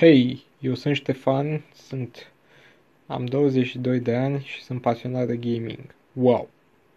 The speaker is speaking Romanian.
Hei, eu sunt Ștefan, sunt... am 22 de ani și sunt pasionat de gaming. Wow!